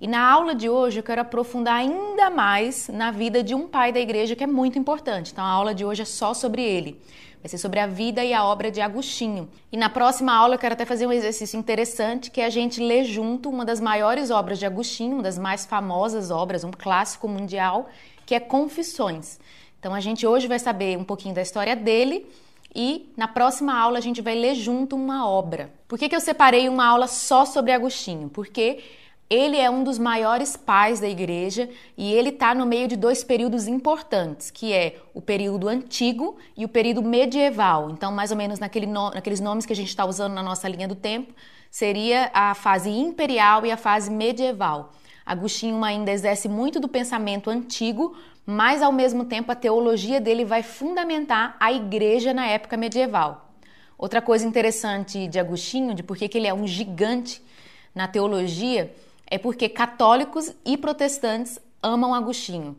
E na aula de hoje eu quero aprofundar ainda mais na vida de um pai da igreja que é muito importante. Então a aula de hoje é só sobre ele. Vai ser sobre a vida e a obra de Agostinho. E na próxima aula eu quero até fazer um exercício interessante, que é a gente ler junto uma das maiores obras de Agostinho, uma das mais famosas obras, um clássico mundial, que é Confissões. Então a gente hoje vai saber um pouquinho da história dele e na próxima aula a gente vai ler junto uma obra. Por que, que eu separei uma aula só sobre Agostinho? Porque ele é um dos maiores pais da igreja e ele está no meio de dois períodos importantes, que é o período antigo e o período medieval. Então, mais ou menos naquele no, naqueles nomes que a gente está usando na nossa linha do tempo, seria a fase imperial e a fase medieval. Agostinho ainda exerce muito do pensamento antigo, mas ao mesmo tempo a teologia dele vai fundamentar a igreja na época medieval. Outra coisa interessante de Agostinho, de por que ele é um gigante na teologia, é porque católicos e protestantes amam Agostinho.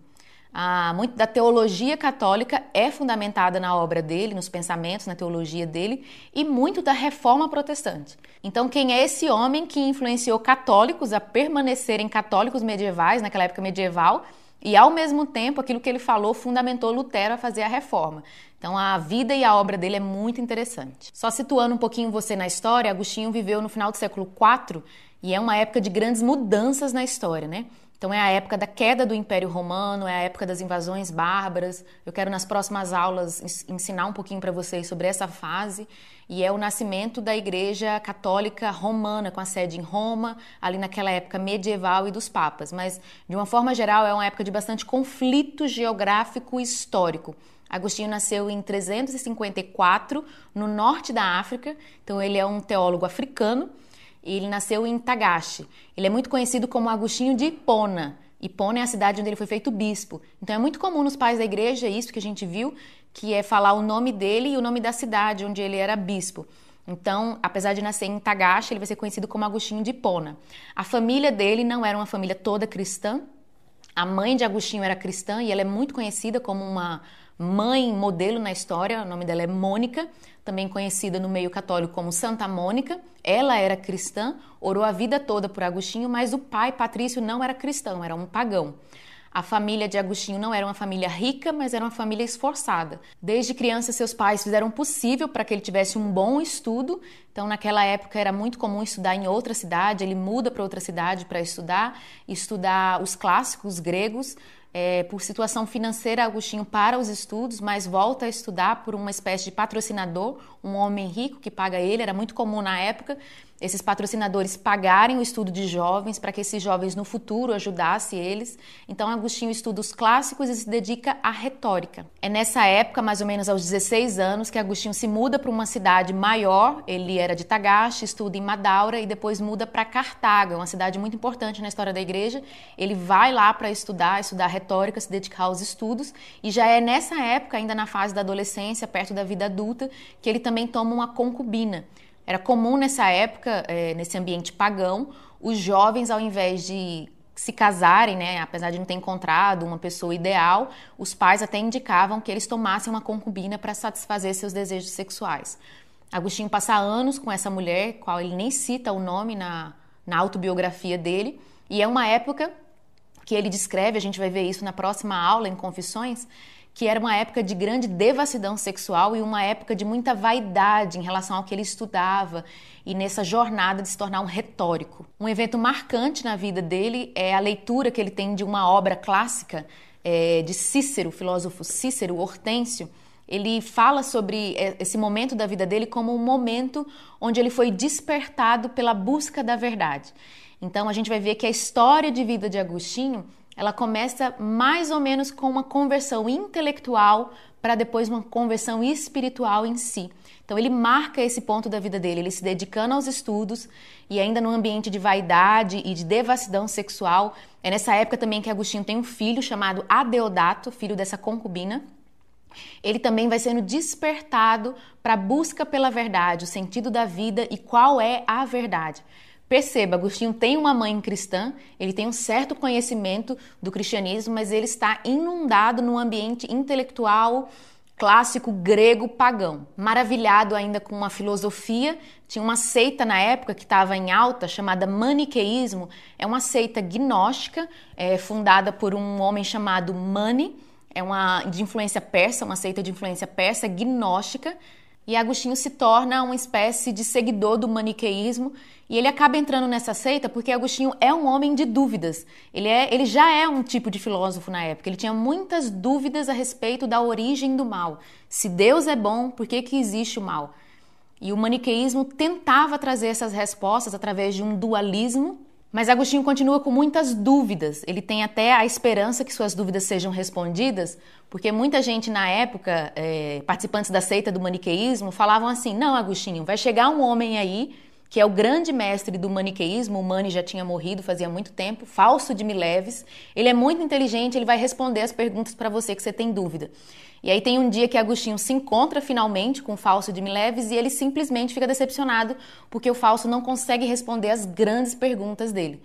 Ah, muito da teologia católica é fundamentada na obra dele, nos pensamentos, na teologia dele, e muito da reforma protestante. Então, quem é esse homem que influenciou católicos a permanecerem católicos medievais, naquela época medieval, e ao mesmo tempo aquilo que ele falou fundamentou Lutero a fazer a reforma. Então, a vida e a obra dele é muito interessante. Só situando um pouquinho você na história, Agostinho viveu no final do século IV e é uma época de grandes mudanças na história, né? Então é a época da queda do Império Romano, é a época das invasões bárbaras. Eu quero nas próximas aulas ensinar um pouquinho para vocês sobre essa fase. E é o nascimento da Igreja Católica Romana, com a sede em Roma, ali naquela época medieval e dos papas. Mas, de uma forma geral, é uma época de bastante conflito geográfico e histórico. Agostinho nasceu em 354, no norte da África, então ele é um teólogo africano ele nasceu em Tagashi. Ele é muito conhecido como Agostinho de Hipona. Hipona é a cidade onde ele foi feito bispo. Então é muito comum nos pais da igreja isso que a gente viu, que é falar o nome dele e o nome da cidade onde ele era bispo. Então, apesar de nascer em Tagashi, ele vai ser conhecido como Agostinho de Hipona. A família dele não era uma família toda cristã. A mãe de Agostinho era cristã e ela é muito conhecida como uma mãe modelo na história, o nome dela é Mônica, também conhecida no meio católico como Santa Mônica. Ela era cristã, orou a vida toda por Agostinho, mas o pai Patrício não era cristão, era um pagão. A família de Agostinho não era uma família rica, mas era uma família esforçada. Desde criança, seus pais fizeram o possível para que ele tivesse um bom estudo. Então, naquela época, era muito comum estudar em outra cidade. Ele muda para outra cidade para estudar, estudar os clássicos gregos. É, por situação financeira, Agostinho para os estudos, mas volta a estudar por uma espécie de patrocinador, um homem rico que paga ele. Era muito comum na época esses patrocinadores pagarem o estudo de jovens para que esses jovens no futuro ajudassem eles. Então, Agostinho estuda os clássicos e se dedica à retórica. É nessa época, mais ou menos aos 16 anos, que Agostinho se muda para uma cidade maior. Ele era de Tagaste, estuda em Madaura e depois muda para Cartago, uma cidade muito importante na história da igreja. Ele vai lá para estudar, estudar retórica, se dedicar aos estudos. E já é nessa época, ainda na fase da adolescência, perto da vida adulta, que ele também toma uma concubina. Era comum nessa época, é, nesse ambiente pagão, os jovens, ao invés de se casarem, né, apesar de não ter encontrado uma pessoa ideal, os pais até indicavam que eles tomassem uma concubina para satisfazer seus desejos sexuais. Agostinho passa anos com essa mulher, qual ele nem cita o nome na, na autobiografia dele, e é uma época que ele descreve, a gente vai ver isso na próxima aula em Confissões, que era uma época de grande devassidão sexual e uma época de muita vaidade em relação ao que ele estudava e nessa jornada de se tornar um retórico. Um evento marcante na vida dele é a leitura que ele tem de uma obra clássica é, de Cícero, filósofo Cícero, Hortêncio. Ele fala sobre é, esse momento da vida dele como um momento onde ele foi despertado pela busca da verdade. Então a gente vai ver que a história de vida de Agostinho ela começa mais ou menos com uma conversão intelectual para depois uma conversão espiritual em si. Então ele marca esse ponto da vida dele, ele se dedicando aos estudos e ainda num ambiente de vaidade e de devassidão sexual. É nessa época também que Agostinho tem um filho chamado Adeodato, filho dessa concubina. Ele também vai sendo despertado para a busca pela verdade, o sentido da vida e qual é a verdade. Perceba, Agostinho tem uma mãe cristã, ele tem um certo conhecimento do cristianismo, mas ele está inundado num ambiente intelectual clássico grego pagão. Maravilhado ainda com uma filosofia, tinha uma seita na época que estava em alta chamada maniqueísmo. É uma seita gnóstica é, fundada por um homem chamado Mani. É uma de influência persa, uma seita de influência persa gnóstica e Agostinho se torna uma espécie de seguidor do maniqueísmo e ele acaba entrando nessa seita porque Agostinho é um homem de dúvidas. Ele, é, ele já é um tipo de filósofo na época. Ele tinha muitas dúvidas a respeito da origem do mal. Se Deus é bom, por que, que existe o mal? E o maniqueísmo tentava trazer essas respostas através de um dualismo mas Agostinho continua com muitas dúvidas. Ele tem até a esperança que suas dúvidas sejam respondidas, porque muita gente na época, é, participantes da seita do maniqueísmo, falavam assim: não, Agostinho, vai chegar um homem aí que é o grande mestre do maniqueísmo, o Mani já tinha morrido fazia muito tempo, falso de Mileves. Ele é muito inteligente, ele vai responder as perguntas para você que você tem dúvida. E aí tem um dia que Agostinho se encontra finalmente com o falso de Mileves e ele simplesmente fica decepcionado porque o falso não consegue responder as grandes perguntas dele.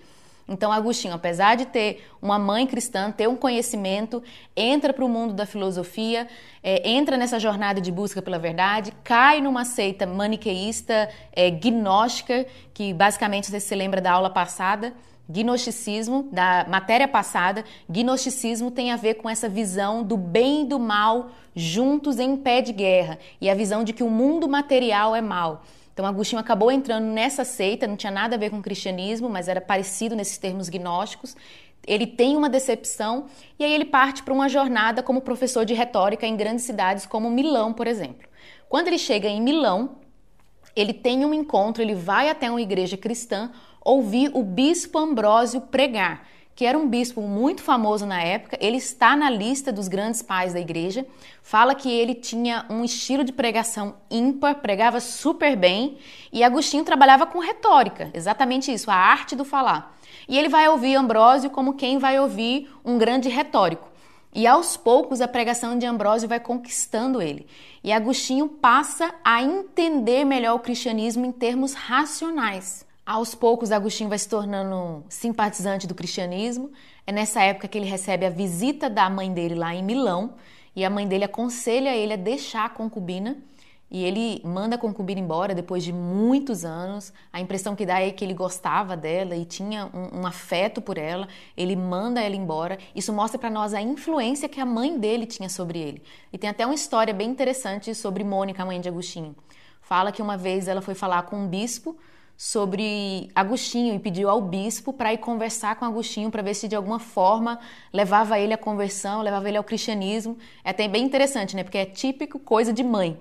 Então, Agostinho, apesar de ter uma mãe cristã, ter um conhecimento, entra para o mundo da filosofia, é, entra nessa jornada de busca pela verdade, cai numa seita maniqueísta, é, gnóstica, que basicamente você se lembra da aula passada, Gnosticismo, da matéria passada, gnosticismo tem a ver com essa visão do bem e do mal juntos em pé de guerra e a visão de que o mundo material é mal. Então, Agostinho acabou entrando nessa seita, não tinha nada a ver com o cristianismo, mas era parecido nesses termos gnósticos. Ele tem uma decepção e aí ele parte para uma jornada como professor de retórica em grandes cidades como Milão, por exemplo. Quando ele chega em Milão, ele tem um encontro, ele vai até uma igreja cristã ouvir o bispo Ambrósio pregar, que era um bispo muito famoso na época. Ele está na lista dos grandes pais da igreja. Fala que ele tinha um estilo de pregação ímpar, pregava super bem, e Agostinho trabalhava com retórica, exatamente isso, a arte do falar. E ele vai ouvir Ambrósio como quem vai ouvir um grande retórico. E aos poucos a pregação de Ambrósio vai conquistando ele. E Agostinho passa a entender melhor o cristianismo em termos racionais. Aos poucos, Agostinho vai se tornando simpatizante do cristianismo. É nessa época que ele recebe a visita da mãe dele lá em Milão e a mãe dele aconselha ele a deixar a concubina e ele manda a concubina embora depois de muitos anos. A impressão que dá é que ele gostava dela e tinha um, um afeto por ela. Ele manda ela embora. Isso mostra para nós a influência que a mãe dele tinha sobre ele. E tem até uma história bem interessante sobre Mônica, a mãe de Agostinho. Fala que uma vez ela foi falar com um bispo sobre Agostinho e pediu ao bispo para ir conversar com Agostinho para ver se de alguma forma levava ele à conversão, levava ele ao cristianismo. É até bem interessante, né? Porque é típico coisa de mãe.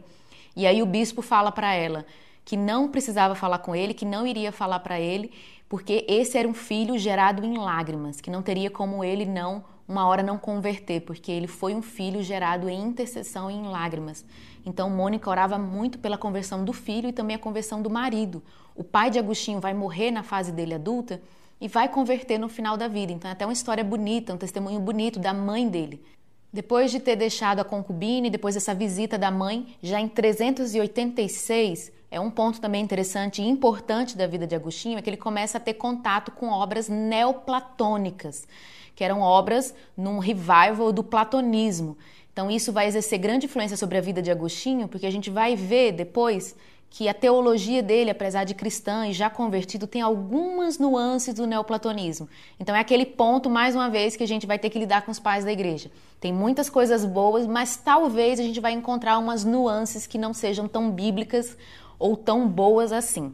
E aí o bispo fala para ela que não precisava falar com ele, que não iria falar para ele, porque esse era um filho gerado em lágrimas, que não teria como ele não uma hora não converter, porque ele foi um filho gerado em intercessão e em lágrimas. Então Mônica orava muito pela conversão do filho e também a conversão do marido. O pai de Agostinho vai morrer na fase dele adulta e vai converter no final da vida. Então é até uma história bonita, um testemunho bonito da mãe dele. Depois de ter deixado a concubina e depois dessa visita da mãe, já em 386, é um ponto também interessante e importante da vida de Agostinho, é que ele começa a ter contato com obras neoplatônicas, que eram obras num revival do platonismo. Então isso vai exercer grande influência sobre a vida de Agostinho, porque a gente vai ver depois que a teologia dele, apesar de cristã e já convertido, tem algumas nuances do neoplatonismo. Então é aquele ponto, mais uma vez, que a gente vai ter que lidar com os pais da igreja. Tem muitas coisas boas, mas talvez a gente vai encontrar umas nuances que não sejam tão bíblicas ou tão boas assim.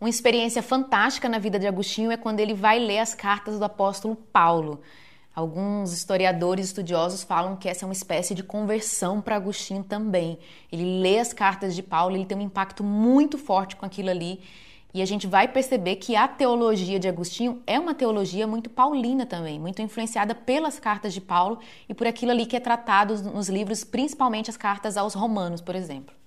Uma experiência fantástica na vida de Agostinho é quando ele vai ler as cartas do apóstolo Paulo. Alguns historiadores estudiosos falam que essa é uma espécie de conversão para Agostinho também. Ele lê as cartas de Paulo, ele tem um impacto muito forte com aquilo ali. E a gente vai perceber que a teologia de Agostinho é uma teologia muito paulina também, muito influenciada pelas cartas de Paulo e por aquilo ali que é tratado nos livros, principalmente as cartas aos romanos, por exemplo.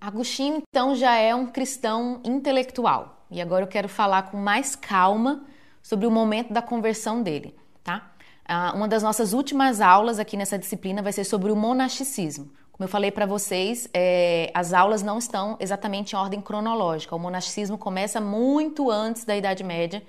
Agostinho, então, já é um cristão intelectual. E agora eu quero falar com mais calma sobre o momento da conversão dele, tá? Ah, uma das nossas últimas aulas aqui nessa disciplina vai ser sobre o monasticismo. Como eu falei para vocês, é, as aulas não estão exatamente em ordem cronológica. O monasticismo começa muito antes da Idade Média.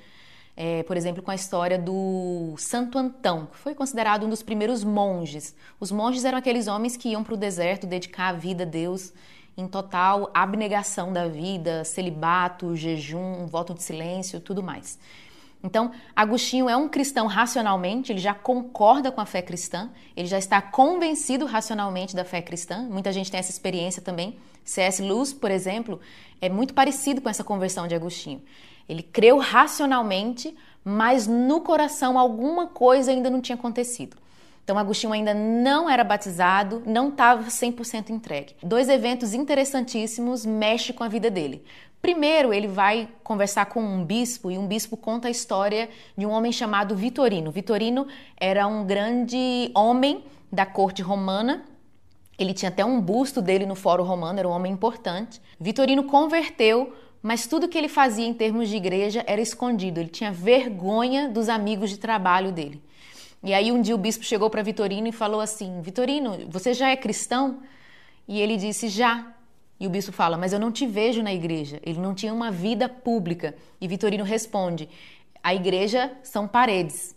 é, por exemplo, com a história do Santo Antão, que foi considerado um dos primeiros monges. Os monges eram aqueles homens que iam para o deserto dedicar a vida a Deus em total abnegação da vida, celibato, jejum, voto de silêncio, tudo mais. Então, Agostinho é um cristão racionalmente, ele já concorda com a fé cristã, ele já está convencido racionalmente da fé cristã. Muita gente tem essa experiência também. C.S. Lewis, por exemplo, é muito parecido com essa conversão de Agostinho. Ele creu racionalmente, mas no coração alguma coisa ainda não tinha acontecido. Então, Agostinho ainda não era batizado, não estava 100% entregue. Dois eventos interessantíssimos mexem com a vida dele. Primeiro, ele vai conversar com um bispo e um bispo conta a história de um homem chamado Vitorino. Vitorino era um grande homem da corte romana. Ele tinha até um busto dele no Fórum Romano, era um homem importante. Vitorino converteu, mas tudo que ele fazia em termos de igreja era escondido. Ele tinha vergonha dos amigos de trabalho dele. E aí um dia o bispo chegou para Vitorino e falou assim: Vitorino, você já é cristão? E ele disse: Já. E o bispo fala: Mas eu não te vejo na igreja. Ele não tinha uma vida pública. E Vitorino responde: A igreja são paredes.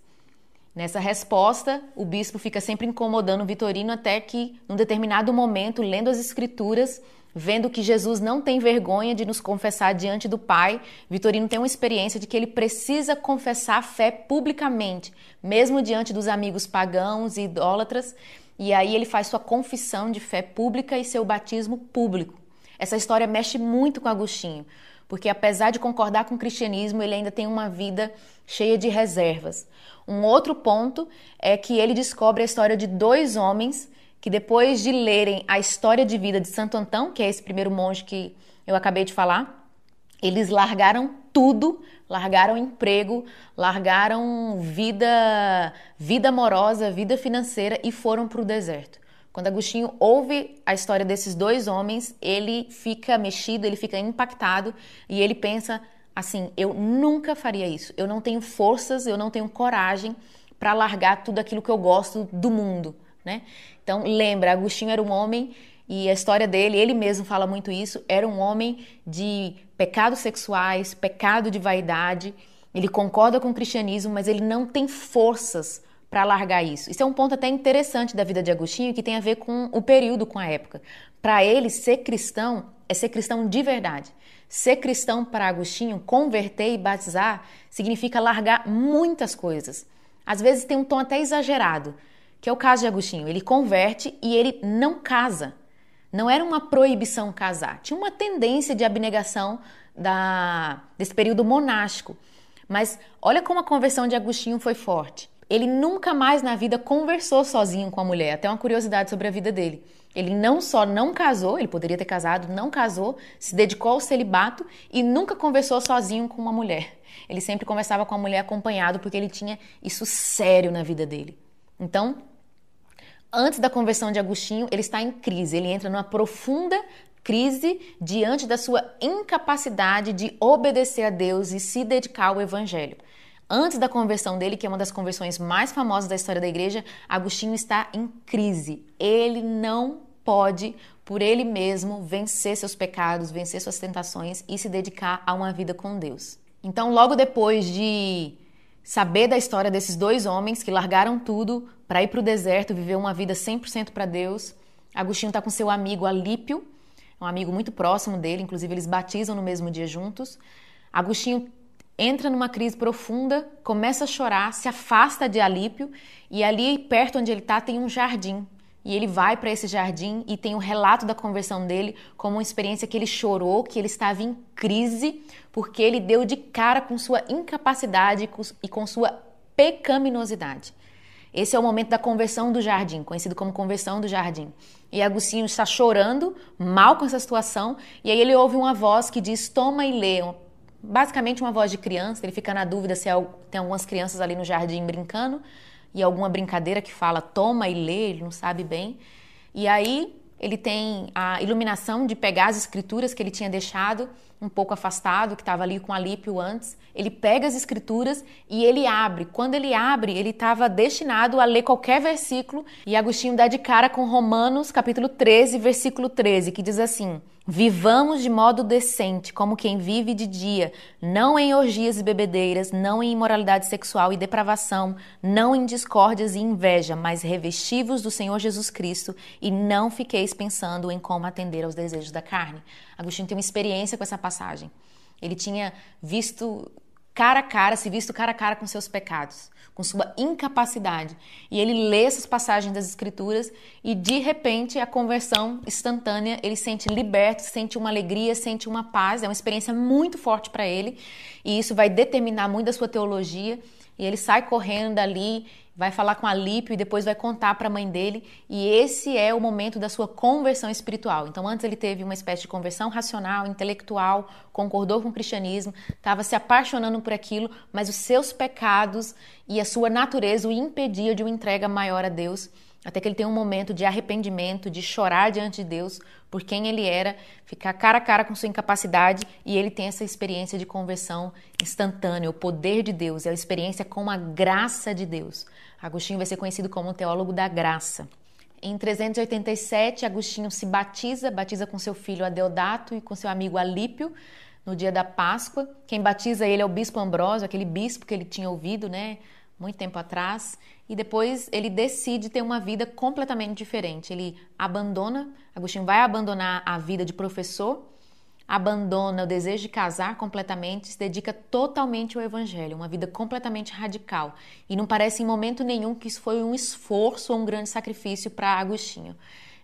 Nessa resposta, o bispo fica sempre incomodando Vitorino até que, num determinado momento, lendo as escrituras, vendo que Jesus não tem vergonha de nos confessar diante do Pai, Vitorino tem uma experiência de que ele precisa confessar a fé publicamente, mesmo diante dos amigos pagãos e idólatras, e aí ele faz sua confissão de fé pública e seu batismo público. Essa história mexe muito com Agostinho, porque apesar de concordar com o cristianismo, ele ainda tem uma vida cheia de reservas. Um outro ponto é que ele descobre a história de dois homens que depois de lerem a história de vida de Santo Antão, que é esse primeiro monge que eu acabei de falar, eles largaram tudo, largaram emprego, largaram vida, vida amorosa, vida financeira e foram para o deserto. Quando Agostinho ouve a história desses dois homens, ele fica mexido, ele fica impactado e ele pensa assim: eu nunca faria isso. Eu não tenho forças, eu não tenho coragem para largar tudo aquilo que eu gosto do mundo, né? Então, lembra, Agostinho era um homem e a história dele, ele mesmo fala muito isso, era um homem de pecados sexuais, pecado de vaidade. Ele concorda com o cristianismo, mas ele não tem forças para largar isso. Isso é um ponto até interessante da vida de Agostinho que tem a ver com o período, com a época. Para ele, ser cristão é ser cristão de verdade. Ser cristão para Agostinho, converter e batizar, significa largar muitas coisas. Às vezes tem um tom até exagerado, que é o caso de Agostinho. Ele converte e ele não casa. Não era uma proibição casar, tinha uma tendência de abnegação da, desse período monástico. Mas olha como a conversão de Agostinho foi forte. Ele nunca mais na vida conversou sozinho com a mulher. Até uma curiosidade sobre a vida dele. Ele não só não casou, ele poderia ter casado, não casou, se dedicou ao celibato e nunca conversou sozinho com uma mulher. Ele sempre conversava com a mulher acompanhado porque ele tinha isso sério na vida dele. Então, antes da conversão de Agostinho, ele está em crise, ele entra numa profunda crise diante da sua incapacidade de obedecer a Deus e se dedicar ao evangelho. Antes da conversão dele, que é uma das conversões mais famosas da história da igreja, Agostinho está em crise. Ele não pode, por ele mesmo, vencer seus pecados, vencer suas tentações e se dedicar a uma vida com Deus. Então, logo depois de saber da história desses dois homens que largaram tudo para ir para o deserto, viver uma vida 100% para Deus, Agostinho está com seu amigo Alípio, um amigo muito próximo dele, inclusive eles batizam no mesmo dia juntos. Agostinho entra numa crise profunda, começa a chorar, se afasta de Alípio e ali perto onde ele está tem um jardim. E ele vai para esse jardim e tem o um relato da conversão dele como uma experiência que ele chorou, que ele estava em crise, porque ele deu de cara com sua incapacidade e com sua pecaminosidade. Esse é o momento da conversão do jardim, conhecido como conversão do jardim. E Agostinho está chorando, mal com essa situação, e aí ele ouve uma voz que diz: Toma e lê, basicamente uma voz de criança. Ele fica na dúvida se é, tem algumas crianças ali no jardim brincando e alguma brincadeira que fala toma e lê, ele não sabe bem. E aí ele tem a iluminação de pegar as escrituras que ele tinha deixado um pouco afastado, que estava ali com Alípio antes. Ele pega as escrituras e ele abre. Quando ele abre, ele estava destinado a ler qualquer versículo e Agostinho dá de cara com Romanos, capítulo 13, versículo 13, que diz assim: Vivamos de modo decente, como quem vive de dia, não em orgias e bebedeiras, não em imoralidade sexual e depravação, não em discórdias e inveja, mas revestivos do Senhor Jesus Cristo e não fiqueis pensando em como atender aos desejos da carne. Agostinho tem uma experiência com essa passagem. Ele tinha visto cara a cara, se visto cara a cara com seus pecados com sua incapacidade. E ele lê essas passagens das Escrituras e de repente a conversão instantânea, ele sente liberto, sente uma alegria, sente uma paz. É uma experiência muito forte para ele e isso vai determinar muito da sua teologia. E ele sai correndo dali vai falar com Alípio e depois vai contar para a mãe dele, e esse é o momento da sua conversão espiritual. Então, antes ele teve uma espécie de conversão racional, intelectual, concordou com o cristianismo, estava se apaixonando por aquilo, mas os seus pecados e a sua natureza o impedia de uma entrega maior a Deus até que ele tem um momento de arrependimento, de chorar diante de Deus por quem ele era, ficar cara a cara com sua incapacidade e ele tem essa experiência de conversão instantânea, o poder de Deus, é a experiência com a graça de Deus. Agostinho vai ser conhecido como um teólogo da graça. Em 387, Agostinho se batiza, batiza com seu filho Adeodato e com seu amigo Alípio no dia da Páscoa. Quem batiza ele é o bispo Ambrósio, aquele bispo que ele tinha ouvido, né? Muito tempo atrás, e depois ele decide ter uma vida completamente diferente. Ele abandona, Agostinho vai abandonar a vida de professor, abandona o desejo de casar completamente, se dedica totalmente ao evangelho, uma vida completamente radical. E não parece em momento nenhum que isso foi um esforço ou um grande sacrifício para Agostinho.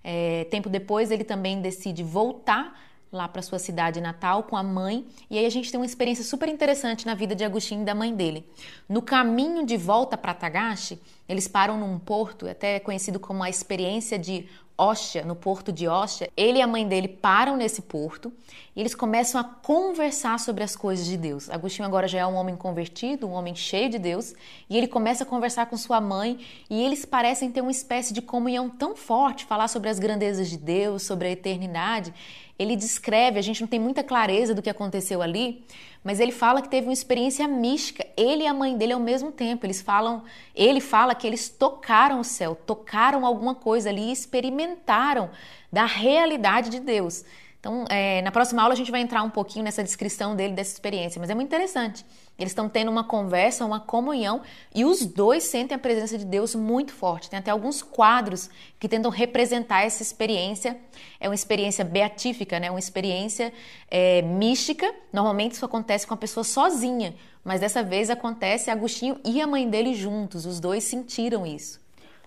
É, tempo depois ele também decide voltar lá para sua cidade natal com a mãe, e aí a gente tem uma experiência super interessante na vida de Agostinho e da mãe dele. No caminho de volta para Tagashi, eles param num porto, até conhecido como a experiência de Ostia, no porto de Ostia. Ele e a mãe dele param nesse porto e eles começam a conversar sobre as coisas de Deus. Agostinho agora já é um homem convertido, um homem cheio de Deus, e ele começa a conversar com sua mãe e eles parecem ter uma espécie de comunhão tão forte, falar sobre as grandezas de Deus, sobre a eternidade ele descreve, a gente não tem muita clareza do que aconteceu ali, mas ele fala que teve uma experiência mística, ele e a mãe dele ao mesmo tempo. Eles falam, ele fala que eles tocaram o céu, tocaram alguma coisa ali, experimentaram da realidade de Deus. Então, é, na próxima aula a gente vai entrar um pouquinho nessa descrição dele, dessa experiência, mas é muito interessante. Eles estão tendo uma conversa, uma comunhão, e os dois sentem a presença de Deus muito forte. Tem até alguns quadros que tentam representar essa experiência. É uma experiência beatífica, né? uma experiência é, mística. Normalmente isso acontece com a pessoa sozinha, mas dessa vez acontece Agostinho e a mãe dele juntos, os dois sentiram isso.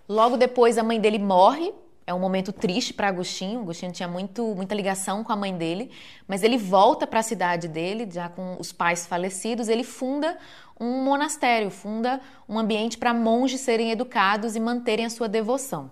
Logo depois, a mãe dele morre é um momento triste para Agostinho. Agostinho tinha muito, muita ligação com a mãe dele, mas ele volta para a cidade dele, já com os pais falecidos. Ele funda um monastério, funda um ambiente para monges serem educados e manterem a sua devoção.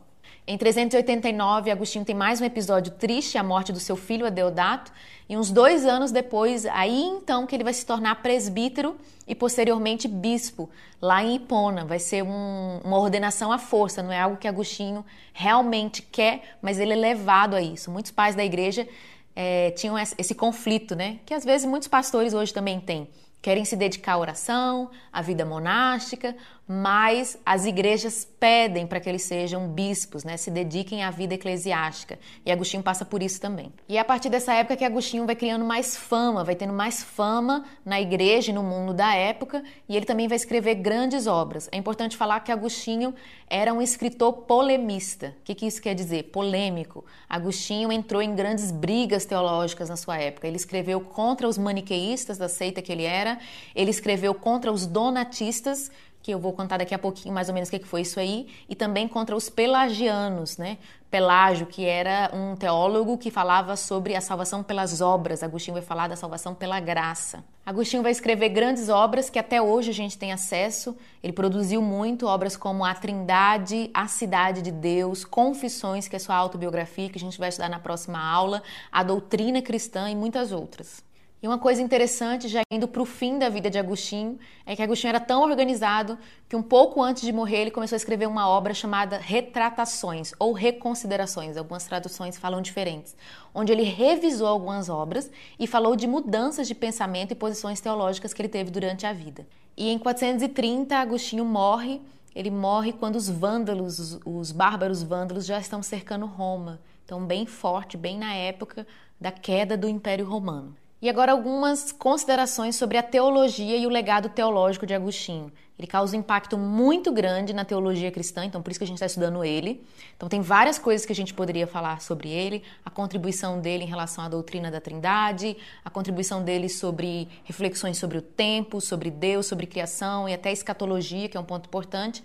Em 389, Agostinho tem mais um episódio triste, a morte do seu filho Adeodato, e uns dois anos depois, aí então que ele vai se tornar presbítero e posteriormente bispo, lá em Hipona. Vai ser um, uma ordenação à força, não é algo que Agostinho realmente quer, mas ele é levado a isso. Muitos pais da igreja é, tinham esse conflito, né? Que às vezes muitos pastores hoje também têm querem se dedicar à oração, à vida monástica, mas as igrejas pedem para que eles sejam bispos, né? se dediquem à vida eclesiástica. E Agostinho passa por isso também. E é a partir dessa época que Agostinho vai criando mais fama, vai tendo mais fama na igreja e no mundo da época, e ele também vai escrever grandes obras. É importante falar que Agostinho era um escritor polemista. O que, que isso quer dizer? Polêmico. Agostinho entrou em grandes brigas teológicas na sua época. Ele escreveu contra os maniqueístas da seita que ele era, ele escreveu contra os donatistas, que eu vou contar daqui a pouquinho mais ou menos o que foi isso aí, e também contra os pelagianos, né? Pelágio, que era um teólogo que falava sobre a salvação pelas obras. Agostinho vai falar da salvação pela graça. Agostinho vai escrever grandes obras que até hoje a gente tem acesso. Ele produziu muito obras como A Trindade, A Cidade de Deus, Confissões, que é sua autobiografia, que a gente vai estudar na próxima aula, A Doutrina Cristã e muitas outras. E uma coisa interessante, já indo para o fim da vida de Agostinho, é que Agostinho era tão organizado que um pouco antes de morrer ele começou a escrever uma obra chamada Retratações ou Reconsiderações, algumas traduções falam diferentes, onde ele revisou algumas obras e falou de mudanças de pensamento e posições teológicas que ele teve durante a vida. E em 430 Agostinho morre, ele morre quando os vândalos, os, os bárbaros vândalos já estão cercando Roma. Então, bem forte, bem na época da queda do Império Romano. E agora algumas considerações sobre a teologia e o legado teológico de Agostinho. Ele causa um impacto muito grande na teologia cristã, então por isso que a gente está estudando ele. Então tem várias coisas que a gente poderia falar sobre ele, a contribuição dele em relação à doutrina da Trindade, a contribuição dele sobre reflexões sobre o tempo, sobre Deus, sobre criação e até escatologia, que é um ponto importante.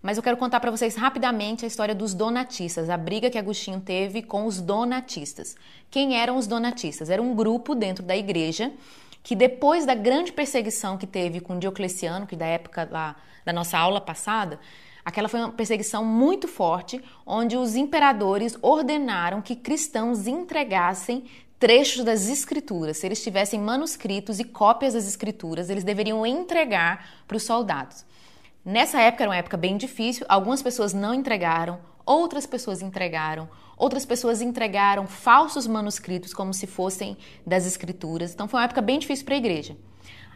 Mas eu quero contar para vocês rapidamente a história dos donatistas, a briga que Agostinho teve com os donatistas. Quem eram os donatistas? Era um grupo dentro da igreja que depois da grande perseguição que teve com Diocleciano, que da época lá, da nossa aula passada, aquela foi uma perseguição muito forte, onde os imperadores ordenaram que cristãos entregassem trechos das escrituras. Se eles tivessem manuscritos e cópias das escrituras, eles deveriam entregar para os soldados. Nessa época era uma época bem difícil, algumas pessoas não entregaram, outras pessoas entregaram, outras pessoas entregaram falsos manuscritos como se fossem das escrituras. Então foi uma época bem difícil para a igreja.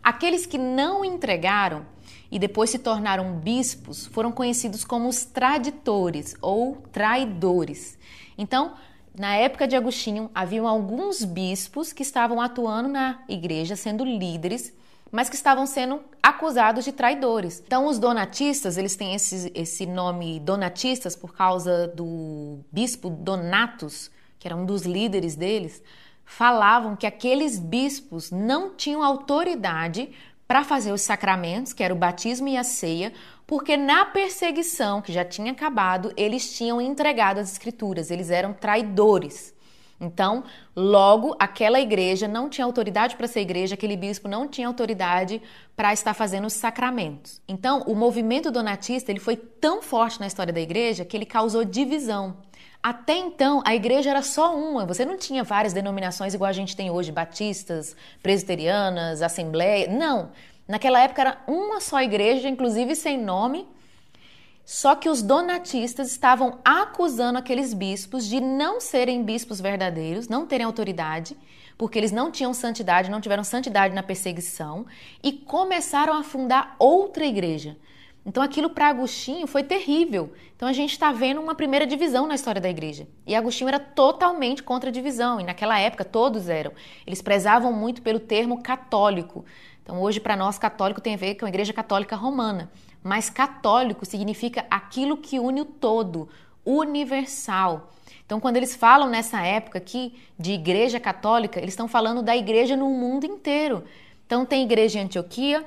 Aqueles que não entregaram e depois se tornaram bispos foram conhecidos como os traditores ou traidores. Então, na época de Agostinho, haviam alguns bispos que estavam atuando na igreja, sendo líderes, mas que estavam sendo acusados de traidores. Então, os donatistas, eles têm esse, esse nome donatistas por causa do bispo Donatus, que era um dos líderes deles, falavam que aqueles bispos não tinham autoridade para fazer os sacramentos, que era o batismo e a ceia, porque na perseguição que já tinha acabado, eles tinham entregado as escrituras, eles eram traidores. Então, logo, aquela igreja não tinha autoridade para ser igreja, aquele bispo não tinha autoridade para estar fazendo os sacramentos. Então, o movimento donatista ele foi tão forte na história da igreja que ele causou divisão. Até então, a igreja era só uma, você não tinha várias denominações igual a gente tem hoje, batistas, presbiterianas, assembleia. Não. Naquela época era uma só igreja, inclusive sem nome só que os donatistas estavam acusando aqueles bispos de não serem bispos verdadeiros, não terem autoridade, porque eles não tinham santidade, não tiveram santidade na perseguição e começaram a fundar outra igreja. Então aquilo para Agostinho foi terrível. Então a gente está vendo uma primeira divisão na história da igreja. E Agostinho era totalmente contra a divisão, e naquela época todos eram. Eles prezavam muito pelo termo católico. Então hoje para nós católico tem a ver com a igreja católica romana. Mas católico significa aquilo que une o todo, universal. Então, quando eles falam nessa época aqui de igreja católica, eles estão falando da igreja no mundo inteiro. Então, tem igreja em Antioquia,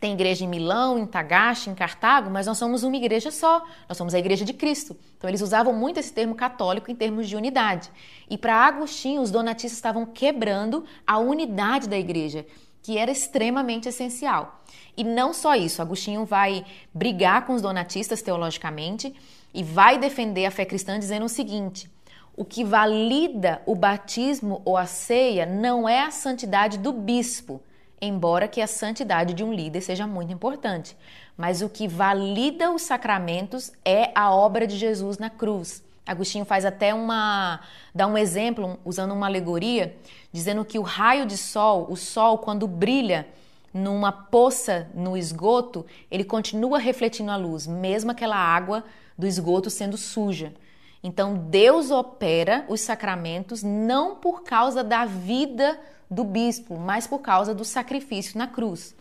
tem igreja em Milão, em Tagaste, em Cartago, mas nós somos uma igreja só. Nós somos a igreja de Cristo. Então, eles usavam muito esse termo católico em termos de unidade. E para Agostinho, os donatistas estavam quebrando a unidade da igreja que era extremamente essencial. E não só isso, Agostinho vai brigar com os donatistas teologicamente e vai defender a fé cristã dizendo o seguinte: o que valida o batismo ou a ceia não é a santidade do bispo, embora que a santidade de um líder seja muito importante, mas o que valida os sacramentos é a obra de Jesus na cruz. Agostinho faz até uma dá um exemplo usando uma alegoria, dizendo que o raio de sol, o sol quando brilha numa poça no esgoto, ele continua refletindo a luz, mesmo aquela água do esgoto sendo suja. Então Deus opera os sacramentos não por causa da vida do bispo, mas por causa do sacrifício na cruz.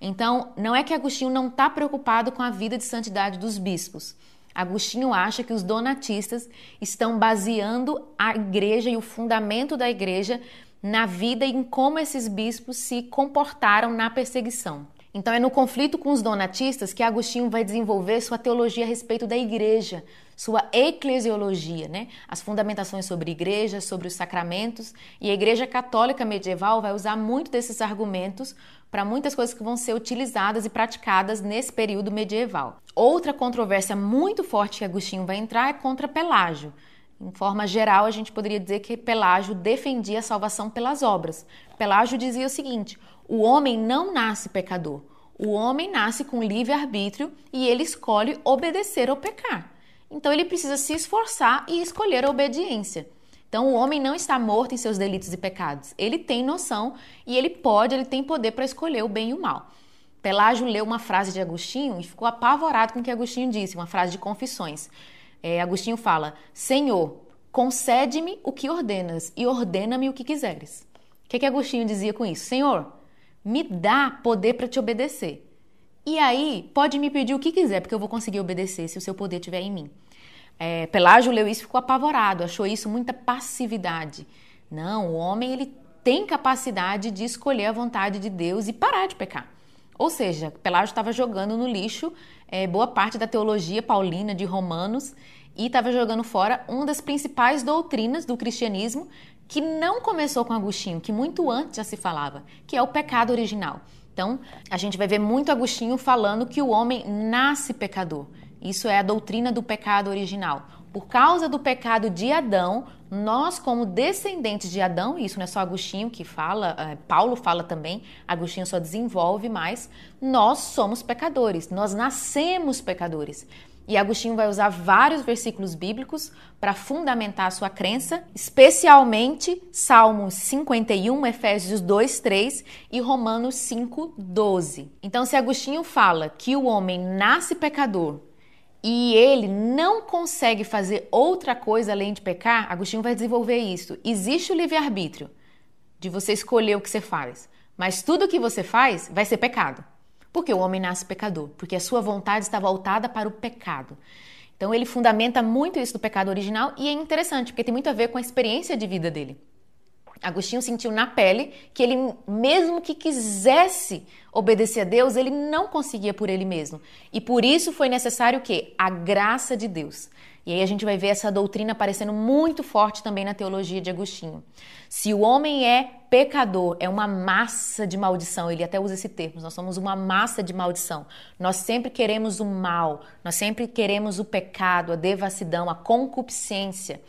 Então, não é que Agostinho não está preocupado com a vida de santidade dos bispos, Agostinho acha que os donatistas estão baseando a igreja e o fundamento da igreja na vida e em como esses bispos se comportaram na perseguição. Então é no conflito com os donatistas que Agostinho vai desenvolver sua teologia a respeito da igreja, sua eclesiologia, né? As fundamentações sobre igreja, sobre os sacramentos, e a Igreja Católica medieval vai usar muito desses argumentos para muitas coisas que vão ser utilizadas e praticadas nesse período medieval. Outra controvérsia muito forte que Agostinho vai entrar é contra Pelágio. Em forma geral, a gente poderia dizer que Pelágio defendia a salvação pelas obras. Pelágio dizia o seguinte: o homem não nasce pecador. O homem nasce com livre-arbítrio e ele escolhe obedecer ou pecar. Então ele precisa se esforçar e escolher a obediência. Então o homem não está morto em seus delitos e pecados. Ele tem noção e ele pode, ele tem poder para escolher o bem e o mal. Pelágio leu uma frase de Agostinho e ficou apavorado com o que Agostinho disse, uma frase de Confissões. É, Agostinho fala: Senhor, concede-me o que ordenas e ordena-me o que quiseres. O que, que Agostinho dizia com isso? Senhor, me dá poder para te obedecer. E aí, pode me pedir o que quiser, porque eu vou conseguir obedecer se o seu poder estiver em mim. É, Pelágio leu isso e ficou apavorado, achou isso muita passividade. Não, o homem ele tem capacidade de escolher a vontade de Deus e parar de pecar. Ou seja, Pelágio estava jogando no lixo é, boa parte da teologia paulina de Romanos e estava jogando fora uma das principais doutrinas do cristianismo que não começou com Agostinho, que muito antes já se falava, que é o pecado original. Então, a gente vai ver muito Agostinho falando que o homem nasce pecador. Isso é a doutrina do pecado original. Por causa do pecado de Adão, nós, como descendentes de Adão, e isso não é só Agostinho que fala, é, Paulo fala também, Agostinho só desenvolve mais, nós somos pecadores, nós nascemos pecadores. E Agostinho vai usar vários versículos bíblicos para fundamentar a sua crença, especialmente Salmos 51, Efésios 2, 3 e Romanos 5, 12. Então, se Agostinho fala que o homem nasce pecador e ele não consegue fazer outra coisa além de pecar, Agostinho vai desenvolver isso. Existe o livre-arbítrio de você escolher o que você faz, mas tudo que você faz vai ser pecado. Porque o homem nasce pecador, porque a sua vontade está voltada para o pecado. Então ele fundamenta muito isso do pecado original e é interessante, porque tem muito a ver com a experiência de vida dele. Agostinho sentiu na pele que ele, mesmo que quisesse obedecer a Deus, ele não conseguia por ele mesmo. E por isso foi necessário o quê? A graça de Deus. E aí a gente vai ver essa doutrina aparecendo muito forte também na teologia de Agostinho. Se o homem é pecador, é uma massa de maldição, ele até usa esse termo, nós somos uma massa de maldição. Nós sempre queremos o mal, nós sempre queremos o pecado, a devassidão, a concupiscência.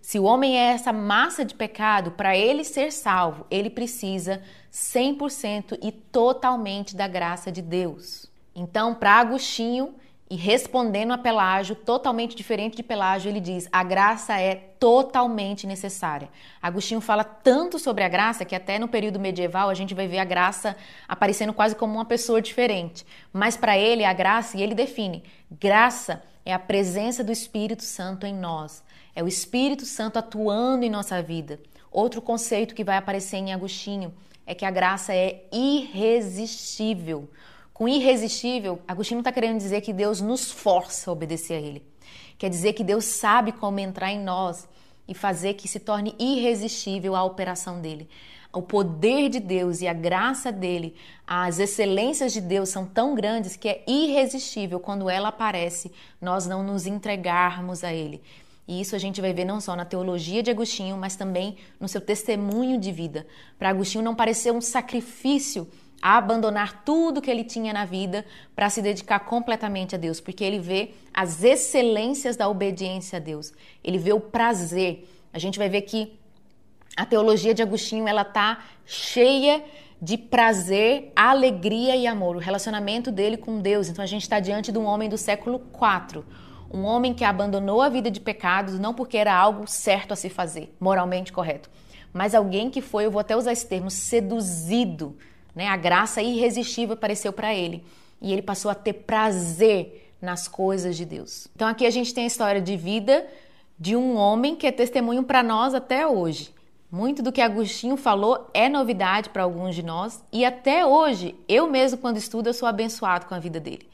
Se o homem é essa massa de pecado, para ele ser salvo, ele precisa 100% e totalmente da graça de Deus. Então, para Agostinho, e respondendo a Pelágio, totalmente diferente de Pelágio, ele diz: a graça é totalmente necessária. Agostinho fala tanto sobre a graça que até no período medieval a gente vai ver a graça aparecendo quase como uma pessoa diferente. Mas para ele, a graça, e ele define: graça é a presença do Espírito Santo em nós, é o Espírito Santo atuando em nossa vida. Outro conceito que vai aparecer em Agostinho é que a graça é irresistível. Com irresistível, Agostinho está querendo dizer que Deus nos força a obedecer a Ele. Quer dizer que Deus sabe como entrar em nós e fazer que se torne irresistível a operação dele. O poder de Deus e a graça dele, as excelências de Deus são tão grandes que é irresistível quando ela aparece, nós não nos entregarmos a ele. E isso a gente vai ver não só na teologia de Agostinho, mas também no seu testemunho de vida. Para Agostinho não parecer um sacrifício a abandonar tudo que ele tinha na vida para se dedicar completamente a Deus, porque ele vê as excelências da obediência a Deus. Ele vê o prazer. A gente vai ver que a teologia de Agostinho ela tá cheia de prazer, alegria e amor, o relacionamento dele com Deus. Então a gente está diante de um homem do século IV, um homem que abandonou a vida de pecados não porque era algo certo a se fazer, moralmente correto, mas alguém que foi, eu vou até usar esse termo, seduzido né? A graça irresistível apareceu para ele e ele passou a ter prazer nas coisas de Deus. Então aqui a gente tem a história de vida de um homem que é testemunho para nós até hoje. Muito do que Agostinho falou é novidade para alguns de nós e até hoje, eu mesmo quando estudo, eu sou abençoado com a vida dele.